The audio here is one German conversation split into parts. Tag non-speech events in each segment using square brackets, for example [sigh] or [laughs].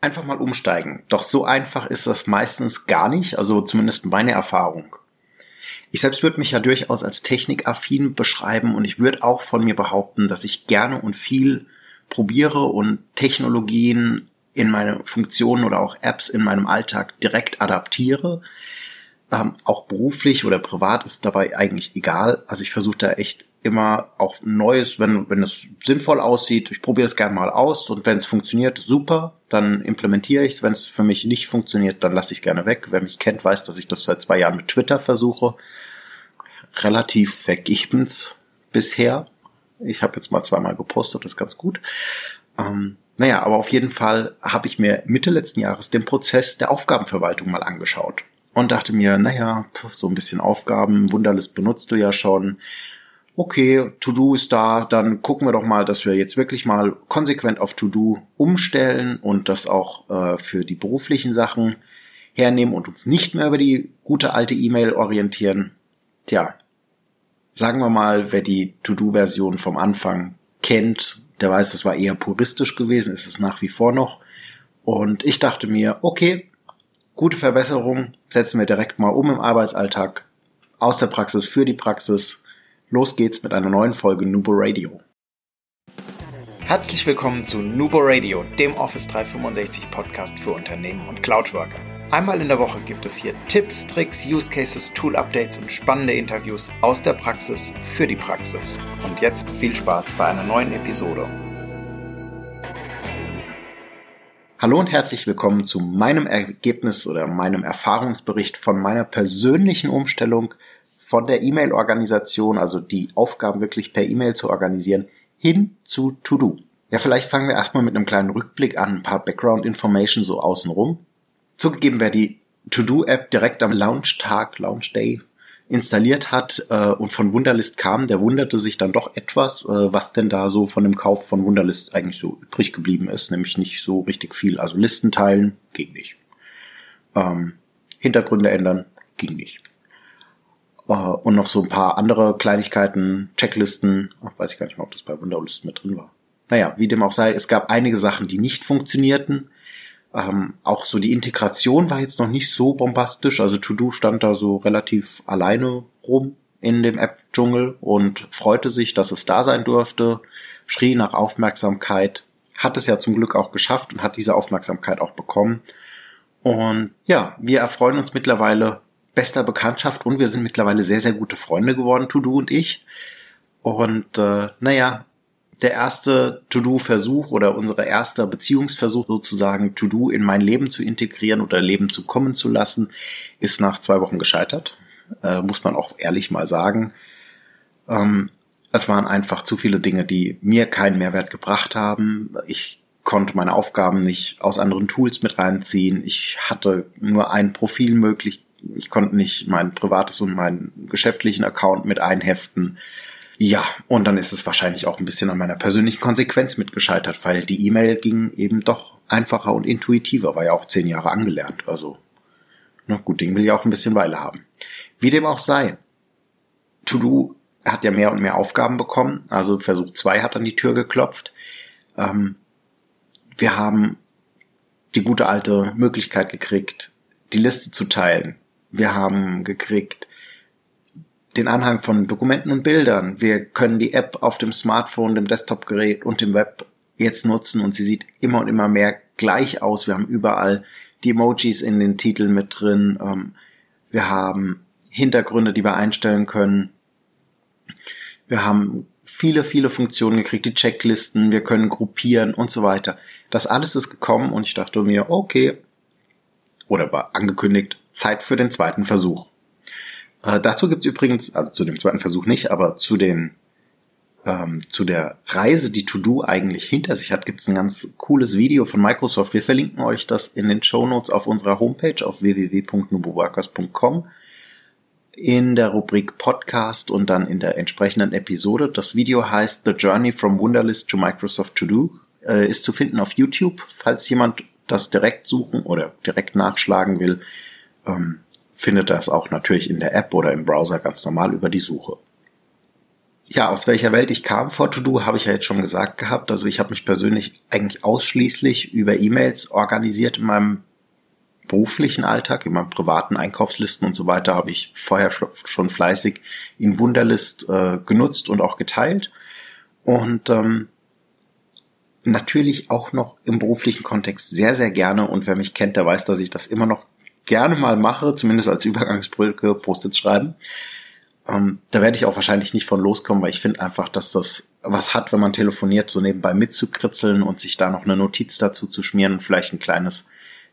einfach mal umsteigen. Doch so einfach ist das meistens gar nicht, also zumindest meine Erfahrung. Ich selbst würde mich ja durchaus als technikaffin beschreiben und ich würde auch von mir behaupten, dass ich gerne und viel probiere und Technologien in meine Funktionen oder auch Apps in meinem Alltag direkt adaptiere. Ähm, auch beruflich oder privat ist dabei eigentlich egal. Also ich versuche da echt immer auch Neues, wenn, wenn es sinnvoll aussieht. Ich probiere es gerne mal aus und wenn es funktioniert, super, dann implementiere ich es. Wenn es für mich nicht funktioniert, dann lasse ich es gerne weg. Wer mich kennt, weiß, dass ich das seit zwei Jahren mit Twitter versuche. Relativ vergebens bisher. Ich habe jetzt mal zweimal gepostet, das ist ganz gut. Ähm, naja, aber auf jeden Fall habe ich mir Mitte letzten Jahres den Prozess der Aufgabenverwaltung mal angeschaut und dachte mir, naja, so ein bisschen Aufgaben, Wunderlist benutzt du ja schon okay, To-Do ist da, dann gucken wir doch mal, dass wir jetzt wirklich mal konsequent auf To-Do umstellen und das auch äh, für die beruflichen Sachen hernehmen und uns nicht mehr über die gute alte E-Mail orientieren. Tja, sagen wir mal, wer die To-Do-Version vom Anfang kennt, der weiß, es war eher puristisch gewesen, ist es nach wie vor noch. Und ich dachte mir, okay, gute Verbesserung, setzen wir direkt mal um im Arbeitsalltag, aus der Praxis für die Praxis Los geht's mit einer neuen Folge Nubo Radio. Herzlich willkommen zu Nubo Radio, dem Office 365 Podcast für Unternehmen und Cloudworker. Einmal in der Woche gibt es hier Tipps, Tricks, Use Cases, Tool Updates und spannende Interviews aus der Praxis für die Praxis. Und jetzt viel Spaß bei einer neuen Episode. Hallo und herzlich willkommen zu meinem Ergebnis oder meinem Erfahrungsbericht von meiner persönlichen Umstellung von der E-Mail-Organisation, also die Aufgaben wirklich per E-Mail zu organisieren, hin zu To-Do. Ja, vielleicht fangen wir erstmal mit einem kleinen Rückblick an, ein paar Background-Information so außenrum. Zugegeben, wer die To-Do-App direkt am Launch-Tag, Launch-Day installiert hat äh, und von Wunderlist kam, der wunderte sich dann doch etwas, äh, was denn da so von dem Kauf von Wunderlist eigentlich so übrig geblieben ist, nämlich nicht so richtig viel. Also Listen teilen ging nicht. Ähm, Hintergründe ändern ging nicht. Äh, und noch so ein paar andere Kleinigkeiten, Checklisten. Ach, weiß ich gar nicht mehr, ob das bei Wunderlist mit drin war. Naja, wie dem auch sei, es gab einige Sachen, die nicht funktionierten. Ähm, auch so die Integration war jetzt noch nicht so bombastisch. Also To-Do stand da so relativ alleine rum in dem App-Dschungel und freute sich, dass es da sein durfte, schrie nach Aufmerksamkeit, hat es ja zum Glück auch geschafft und hat diese Aufmerksamkeit auch bekommen. Und ja, wir erfreuen uns mittlerweile bester Bekanntschaft und wir sind mittlerweile sehr, sehr gute Freunde geworden, To-Do und ich. Und äh, naja, der erste To-Do-Versuch oder unser erster Beziehungsversuch sozusagen To-Do in mein Leben zu integrieren oder Leben zu kommen zu lassen, ist nach zwei Wochen gescheitert. Äh, muss man auch ehrlich mal sagen. Ähm, es waren einfach zu viele Dinge, die mir keinen Mehrwert gebracht haben. Ich konnte meine Aufgaben nicht aus anderen Tools mit reinziehen. Ich hatte nur ein Profil möglich ich konnte nicht mein privates und meinen geschäftlichen Account mit einheften. Ja, und dann ist es wahrscheinlich auch ein bisschen an meiner persönlichen Konsequenz mitgescheitert, weil die E-Mail ging eben doch einfacher und intuitiver, war ja auch zehn Jahre angelernt. Also, na gut, Ding will ja auch ein bisschen Weile haben. Wie dem auch sei. To-Do hat ja mehr und mehr Aufgaben bekommen. Also Versuch zwei hat an die Tür geklopft. Ähm, wir haben die gute alte Möglichkeit gekriegt, die Liste zu teilen. Wir haben gekriegt den Anhang von Dokumenten und Bildern. Wir können die App auf dem Smartphone, dem Desktop-Gerät und dem Web jetzt nutzen und sie sieht immer und immer mehr gleich aus. Wir haben überall die Emojis in den Titeln mit drin. Ähm, wir haben Hintergründe, die wir einstellen können. Wir haben viele, viele Funktionen gekriegt, die Checklisten, wir können gruppieren und so weiter. Das alles ist gekommen und ich dachte mir, okay, oder war angekündigt, Zeit für den zweiten Versuch. Äh, dazu gibt's übrigens, also zu dem zweiten Versuch nicht, aber zu den ähm, zu der Reise, die To-Do eigentlich hinter sich hat, gibt's ein ganz cooles Video von Microsoft. Wir verlinken euch das in den Show auf unserer Homepage auf www.nuboworkers.com in der Rubrik Podcast und dann in der entsprechenden Episode. Das Video heißt The Journey from Wunderlist to Microsoft To Do, äh, ist zu finden auf YouTube, falls jemand das direkt suchen oder direkt nachschlagen will ähm, findet das auch natürlich in der App oder im Browser ganz normal über die Suche. ja, aus welcher Welt ich kam vor To-Do, habe ich ja jetzt schon gesagt gehabt. Also ich habe mich persönlich eigentlich ausschließlich über E-Mails organisiert in meinem beruflichen Alltag, in meinen privaten Einkaufslisten und so weiter, habe ich vorher schon fleißig in Wunderlist äh, genutzt und auch geteilt. Und ähm, natürlich auch noch im beruflichen Kontext sehr, sehr gerne. Und wer mich kennt, der weiß, dass ich das immer noch gerne mal mache, zumindest als Übergangsbrücke Post-its schreiben. Ähm, da werde ich auch wahrscheinlich nicht von loskommen, weil ich finde einfach, dass das was hat, wenn man telefoniert, so nebenbei mitzukritzeln und sich da noch eine Notiz dazu zu schmieren, vielleicht ein kleines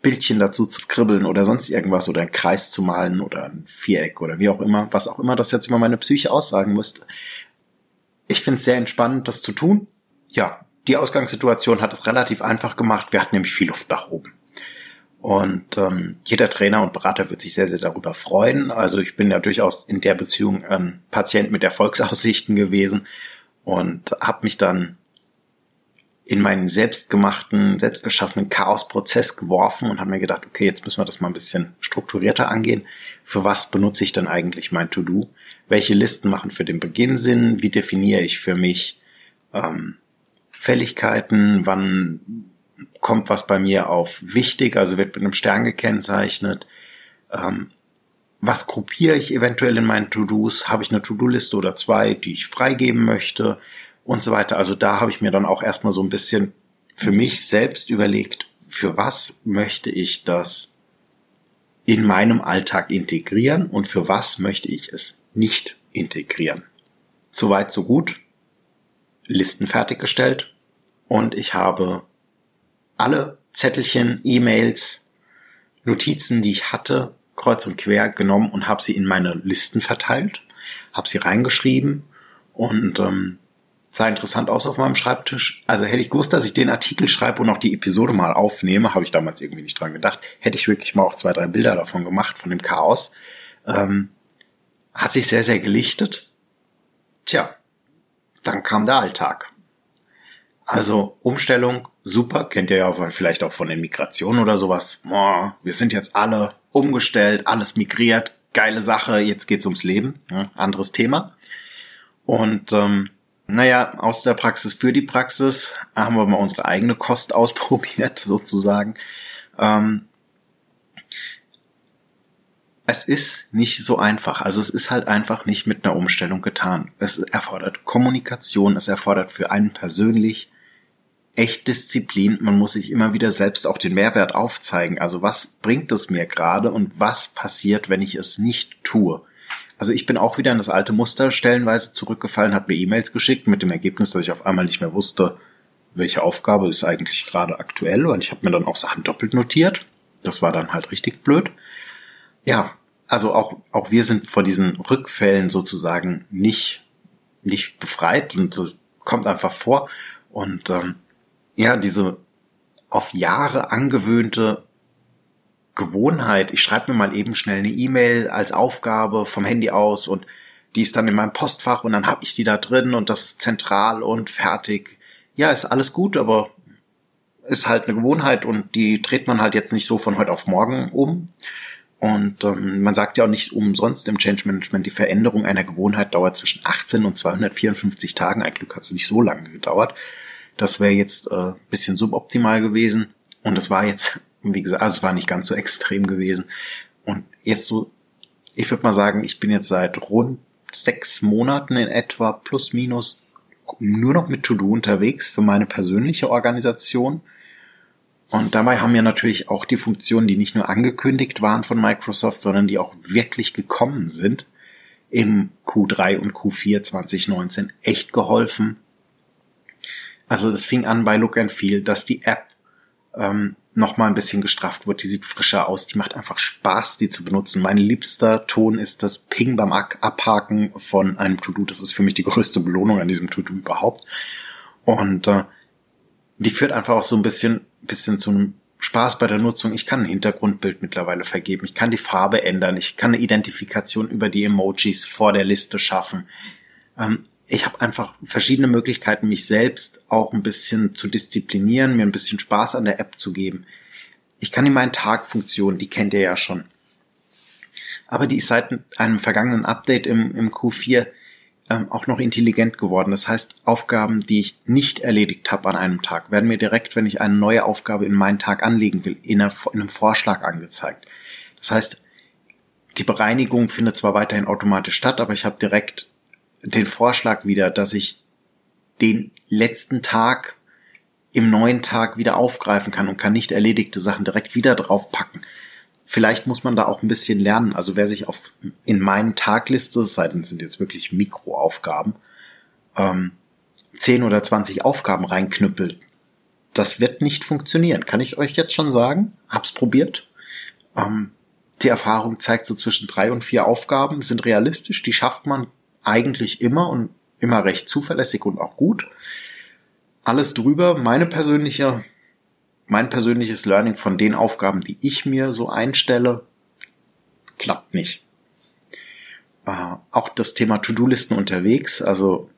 Bildchen dazu zu skribbeln oder sonst irgendwas oder einen Kreis zu malen oder ein Viereck oder wie auch immer, was auch immer das jetzt über meine Psyche aussagen müsste. Ich finde es sehr entspannend, das zu tun. Ja, die Ausgangssituation hat es relativ einfach gemacht. Wir hatten nämlich viel Luft nach oben. Und ähm, jeder Trainer und Berater wird sich sehr, sehr darüber freuen. Also ich bin ja durchaus in der Beziehung ein Patient mit Erfolgsaussichten gewesen und habe mich dann in meinen selbstgemachten, selbstgeschaffenen Chaosprozess geworfen und habe mir gedacht, okay, jetzt müssen wir das mal ein bisschen strukturierter angehen. Für was benutze ich denn eigentlich mein To-Do? Welche Listen machen für den Beginn Sinn? Wie definiere ich für mich ähm, Fälligkeiten? Wann kommt was bei mir auf wichtig, also wird mit einem Stern gekennzeichnet. Ähm, was gruppiere ich eventuell in meinen To-Dos? Habe ich eine To-Do-Liste oder zwei, die ich freigeben möchte und so weiter. Also da habe ich mir dann auch erstmal so ein bisschen für mich selbst überlegt, für was möchte ich das in meinem Alltag integrieren und für was möchte ich es nicht integrieren. Soweit, so gut. Listen fertiggestellt und ich habe alle Zettelchen, E-Mails, Notizen, die ich hatte, kreuz und quer genommen und habe sie in meine Listen verteilt, habe sie reingeschrieben und ähm, sah interessant aus auf meinem Schreibtisch. Also hätte ich gewusst, dass ich den Artikel schreibe und auch die Episode mal aufnehme, habe ich damals irgendwie nicht dran gedacht. Hätte ich wirklich mal auch zwei, drei Bilder davon gemacht, von dem Chaos. Ähm, hat sich sehr, sehr gelichtet. Tja, dann kam der Alltag. Also Umstellung, super, kennt ihr ja vielleicht auch von den Migrationen oder sowas. Boah, wir sind jetzt alle umgestellt, alles migriert, geile Sache, jetzt geht's ums Leben, ja, anderes Thema. Und ähm, naja, aus der Praxis für die Praxis haben wir mal unsere eigene Kost [laughs] ausprobiert, sozusagen. Ähm, es ist nicht so einfach. Also es ist halt einfach nicht mit einer Umstellung getan. Es erfordert Kommunikation, es erfordert für einen persönlich echt Disziplin. Man muss sich immer wieder selbst auch den Mehrwert aufzeigen. Also was bringt es mir gerade und was passiert, wenn ich es nicht tue? Also ich bin auch wieder in das alte Muster stellenweise zurückgefallen, habe mir E-Mails geschickt mit dem Ergebnis, dass ich auf einmal nicht mehr wusste, welche Aufgabe ist eigentlich gerade aktuell. Und ich habe mir dann auch Sachen doppelt notiert. Das war dann halt richtig blöd. Ja, also auch, auch wir sind vor diesen Rückfällen sozusagen nicht, nicht befreit und kommt einfach vor. Und ähm, ja, diese auf Jahre angewöhnte Gewohnheit, ich schreibe mir mal eben schnell eine E-Mail als Aufgabe vom Handy aus und die ist dann in meinem Postfach und dann habe ich die da drin und das ist zentral und fertig. Ja, ist alles gut, aber ist halt eine Gewohnheit und die dreht man halt jetzt nicht so von heute auf morgen um. Und ähm, man sagt ja auch nicht umsonst im Change Management, die Veränderung einer Gewohnheit dauert zwischen 18 und 254 Tagen. Ein Glück hat es nicht so lange gedauert. Das wäre jetzt äh, bisschen suboptimal gewesen. Und es war jetzt, [laughs] wie gesagt, also es war nicht ganz so extrem gewesen. Und jetzt so, ich würde mal sagen, ich bin jetzt seit rund sechs Monaten in etwa plus minus nur noch mit To-Do unterwegs für meine persönliche Organisation. Und dabei haben wir natürlich auch die Funktionen, die nicht nur angekündigt waren von Microsoft, sondern die auch wirklich gekommen sind, im Q3 und Q4 2019 echt geholfen, also das fing an bei Look and Feel, dass die App ähm, noch mal ein bisschen gestrafft wird. Die sieht frischer aus, die macht einfach Spaß, die zu benutzen. Mein liebster Ton ist das Ping beim Abhaken von einem To-Do. Das ist für mich die größte Belohnung an diesem To-Do überhaupt. Und äh, die führt einfach auch so ein bisschen, bisschen zu einem Spaß bei der Nutzung. Ich kann ein Hintergrundbild mittlerweile vergeben. Ich kann die Farbe ändern. Ich kann eine Identifikation über die Emojis vor der Liste schaffen. Ähm, ich habe einfach verschiedene Möglichkeiten, mich selbst auch ein bisschen zu disziplinieren, mir ein bisschen Spaß an der App zu geben. Ich kann in meinen Tagfunktionen, die kennt ihr ja schon. Aber die ist seit einem vergangenen Update im, im Q4 ähm, auch noch intelligent geworden. Das heißt, Aufgaben, die ich nicht erledigt habe an einem Tag, werden mir direkt, wenn ich eine neue Aufgabe in meinen Tag anlegen will, in, einer, in einem Vorschlag angezeigt. Das heißt, die Bereinigung findet zwar weiterhin automatisch statt, aber ich habe direkt den Vorschlag wieder, dass ich den letzten Tag im neuen Tag wieder aufgreifen kann und kann nicht erledigte Sachen direkt wieder draufpacken. Vielleicht muss man da auch ein bisschen lernen. Also wer sich auf in meinen Tagliste, seitens sind jetzt wirklich Mikroaufgaben, ähm, 10 oder 20 Aufgaben reinknüppelt, das wird nicht funktionieren. Kann ich euch jetzt schon sagen? Hab's probiert. Ähm, die Erfahrung zeigt so zwischen drei und vier Aufgaben sind realistisch. Die schafft man eigentlich immer und immer recht zuverlässig und auch gut. Alles drüber, meine persönliche mein persönliches Learning von den Aufgaben, die ich mir so einstelle, klappt nicht. Äh, auch das Thema To-Do-Listen unterwegs, also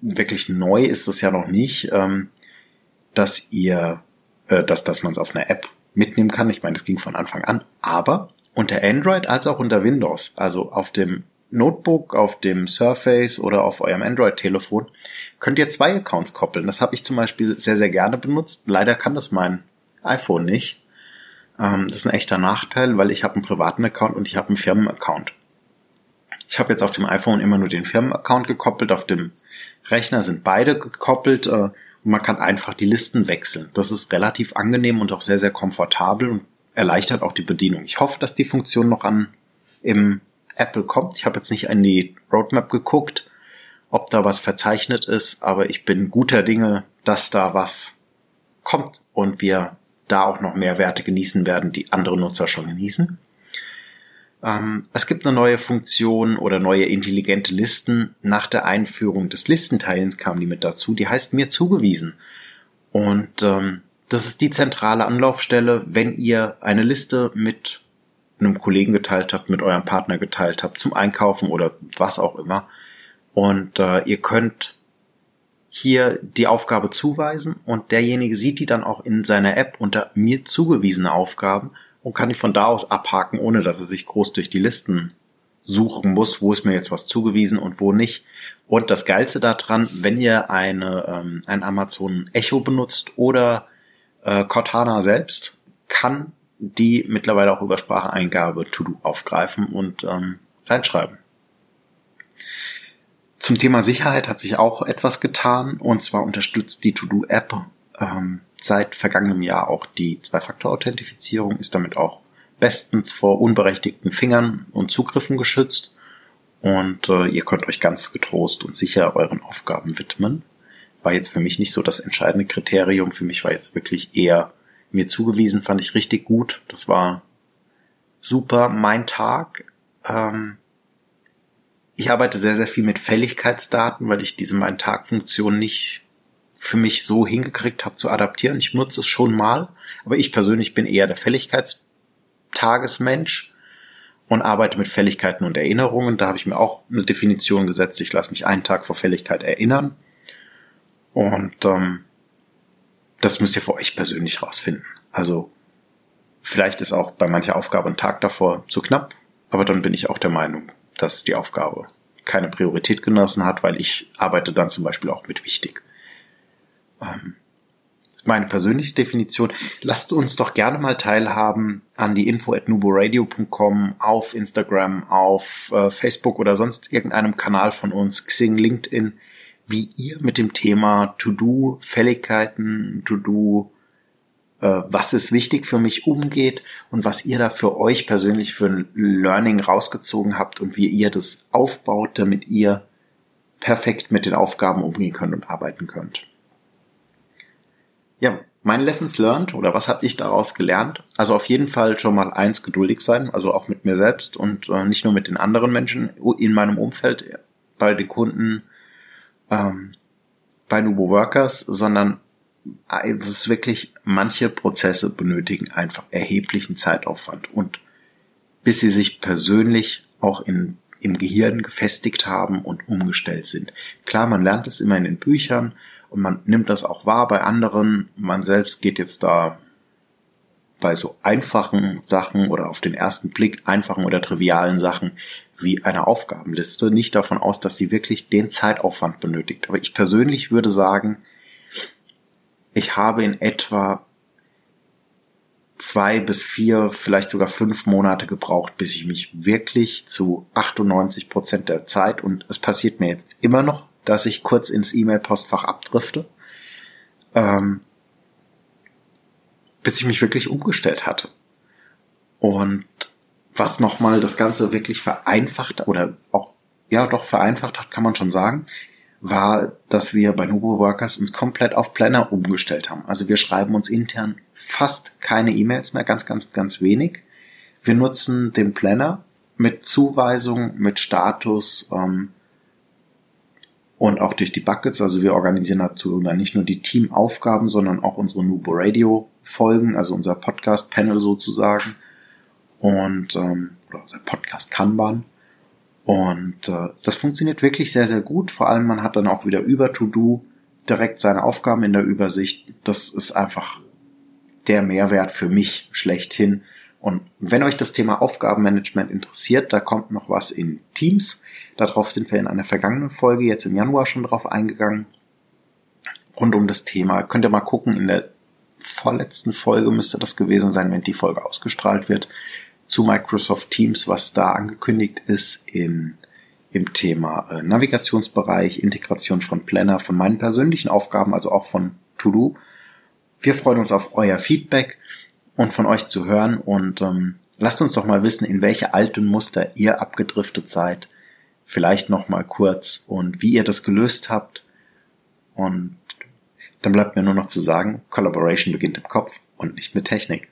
wirklich neu ist es ja noch nicht, ähm, dass ihr, äh, dass, dass man es auf einer App mitnehmen kann. Ich meine, das ging von Anfang an. Aber unter Android als auch unter Windows, also auf dem Notebook, auf dem Surface oder auf eurem Android-Telefon, könnt ihr zwei Accounts koppeln. Das habe ich zum Beispiel sehr, sehr gerne benutzt. Leider kann das mein iPhone nicht. Ähm, das ist ein echter Nachteil, weil ich habe einen privaten Account und ich habe einen Firmenaccount. Ich habe jetzt auf dem iPhone immer nur den Firmenaccount gekoppelt, auf dem Rechner sind beide gekoppelt äh, und man kann einfach die Listen wechseln. Das ist relativ angenehm und auch sehr, sehr komfortabel und erleichtert auch die Bedienung. Ich hoffe, dass die Funktion noch an im Apple kommt. Ich habe jetzt nicht in die Roadmap geguckt, ob da was verzeichnet ist, aber ich bin guter Dinge, dass da was kommt und wir da auch noch mehr Werte genießen werden, die andere Nutzer schon genießen. Ähm, es gibt eine neue Funktion oder neue intelligente Listen. Nach der Einführung des Listenteilens kam die mit dazu. Die heißt mir zugewiesen. Und ähm, das ist die zentrale Anlaufstelle, wenn ihr eine Liste mit einem Kollegen geteilt habt, mit eurem Partner geteilt habt, zum Einkaufen oder was auch immer. Und äh, ihr könnt hier die Aufgabe zuweisen und derjenige sieht die dann auch in seiner App unter mir zugewiesene Aufgaben und kann die von da aus abhaken, ohne dass er sich groß durch die Listen suchen muss, wo ist mir jetzt was zugewiesen und wo nicht. Und das Geilste daran, wenn ihr eine, ähm, ein Amazon Echo benutzt oder äh, Cortana selbst, kann die mittlerweile auch über Spracheingabe To-Do aufgreifen und ähm, reinschreiben. Zum Thema Sicherheit hat sich auch etwas getan und zwar unterstützt die To-Do-App ähm, seit vergangenem Jahr auch die Zwei-Faktor-Authentifizierung, ist damit auch bestens vor unberechtigten Fingern und Zugriffen geschützt und äh, ihr könnt euch ganz getrost und sicher euren Aufgaben widmen. War jetzt für mich nicht so das entscheidende Kriterium, für mich war jetzt wirklich eher mir zugewiesen, fand ich richtig gut. Das war super mein Tag. Ähm, ich arbeite sehr, sehr viel mit Fälligkeitsdaten, weil ich diese mein Tag-Funktion nicht für mich so hingekriegt habe zu adaptieren. Ich nutze es schon mal, aber ich persönlich bin eher der Fälligkeitstagesmensch und arbeite mit Fälligkeiten und Erinnerungen. Da habe ich mir auch eine Definition gesetzt. Ich lasse mich einen Tag vor Fälligkeit erinnern. Und ähm, das müsst ihr für euch persönlich rausfinden. Also vielleicht ist auch bei mancher Aufgabe ein Tag davor zu knapp, aber dann bin ich auch der Meinung, dass die Aufgabe keine Priorität genossen hat, weil ich arbeite dann zum Beispiel auch mit wichtig. Ähm, meine persönliche Definition. Lasst uns doch gerne mal teilhaben an die info at nuboradio.com auf Instagram, auf äh, Facebook oder sonst irgendeinem Kanal von uns, Xing, LinkedIn, wie ihr mit dem Thema To-Do, Fälligkeiten, To-Do, äh, was ist wichtig für mich umgeht und was ihr da für euch persönlich für ein Learning rausgezogen habt und wie ihr das aufbaut, damit ihr perfekt mit den Aufgaben umgehen könnt und arbeiten könnt. Ja, meine Lessons learned oder was habe ich daraus gelernt? Also auf jeden Fall schon mal eins geduldig sein, also auch mit mir selbst und äh, nicht nur mit den anderen Menschen in meinem Umfeld, bei den Kunden, ähm, bei Nubo Workers, sondern es ist wirklich, manche Prozesse benötigen einfach erheblichen Zeitaufwand und bis sie sich persönlich auch in, im Gehirn gefestigt haben und umgestellt sind. Klar, man lernt es immer in den Büchern und man nimmt das auch wahr bei anderen. Man selbst geht jetzt da bei so einfachen Sachen oder auf den ersten Blick einfachen oder trivialen Sachen wie eine Aufgabenliste nicht davon aus, dass sie wirklich den Zeitaufwand benötigt. Aber ich persönlich würde sagen, ich habe in etwa zwei bis vier, vielleicht sogar fünf Monate gebraucht, bis ich mich wirklich zu 98 Prozent der Zeit und es passiert mir jetzt immer noch, dass ich kurz ins E-Mail-Postfach abdrifte, ähm, bis ich mich wirklich umgestellt hatte. Und was nochmal das Ganze wirklich vereinfacht oder auch, ja doch vereinfacht hat, kann man schon sagen, war, dass wir bei Nubo Workers uns komplett auf Planner umgestellt haben. Also wir schreiben uns intern fast keine E-Mails mehr, ganz, ganz, ganz wenig. Wir nutzen den Planner mit Zuweisung, mit Status ähm, und auch durch die Buckets. Also wir organisieren dazu nicht nur die Teamaufgaben, sondern auch unsere Nubo Radio Folgen, also unser Podcast Panel sozusagen und ähm, oder unser Podcast Kanban. Und äh, das funktioniert wirklich sehr, sehr gut. Vor allem man hat dann auch wieder über To-Do direkt seine Aufgaben in der Übersicht. Das ist einfach der Mehrwert für mich schlechthin. Und wenn euch das Thema Aufgabenmanagement interessiert, da kommt noch was in Teams. Darauf sind wir in einer vergangenen Folge jetzt im Januar schon drauf eingegangen. Rund um das Thema könnt ihr mal gucken. In der vorletzten Folge müsste das gewesen sein, wenn die Folge ausgestrahlt wird zu Microsoft Teams, was da angekündigt ist in, im Thema äh, Navigationsbereich, Integration von Planner, von meinen persönlichen Aufgaben, also auch von To-Do. Wir freuen uns auf euer Feedback und von euch zu hören und ähm, lasst uns doch mal wissen, in welche alten Muster ihr abgedriftet seid. Vielleicht noch mal kurz und wie ihr das gelöst habt. Und dann bleibt mir nur noch zu sagen, Collaboration beginnt im Kopf und nicht mit Technik.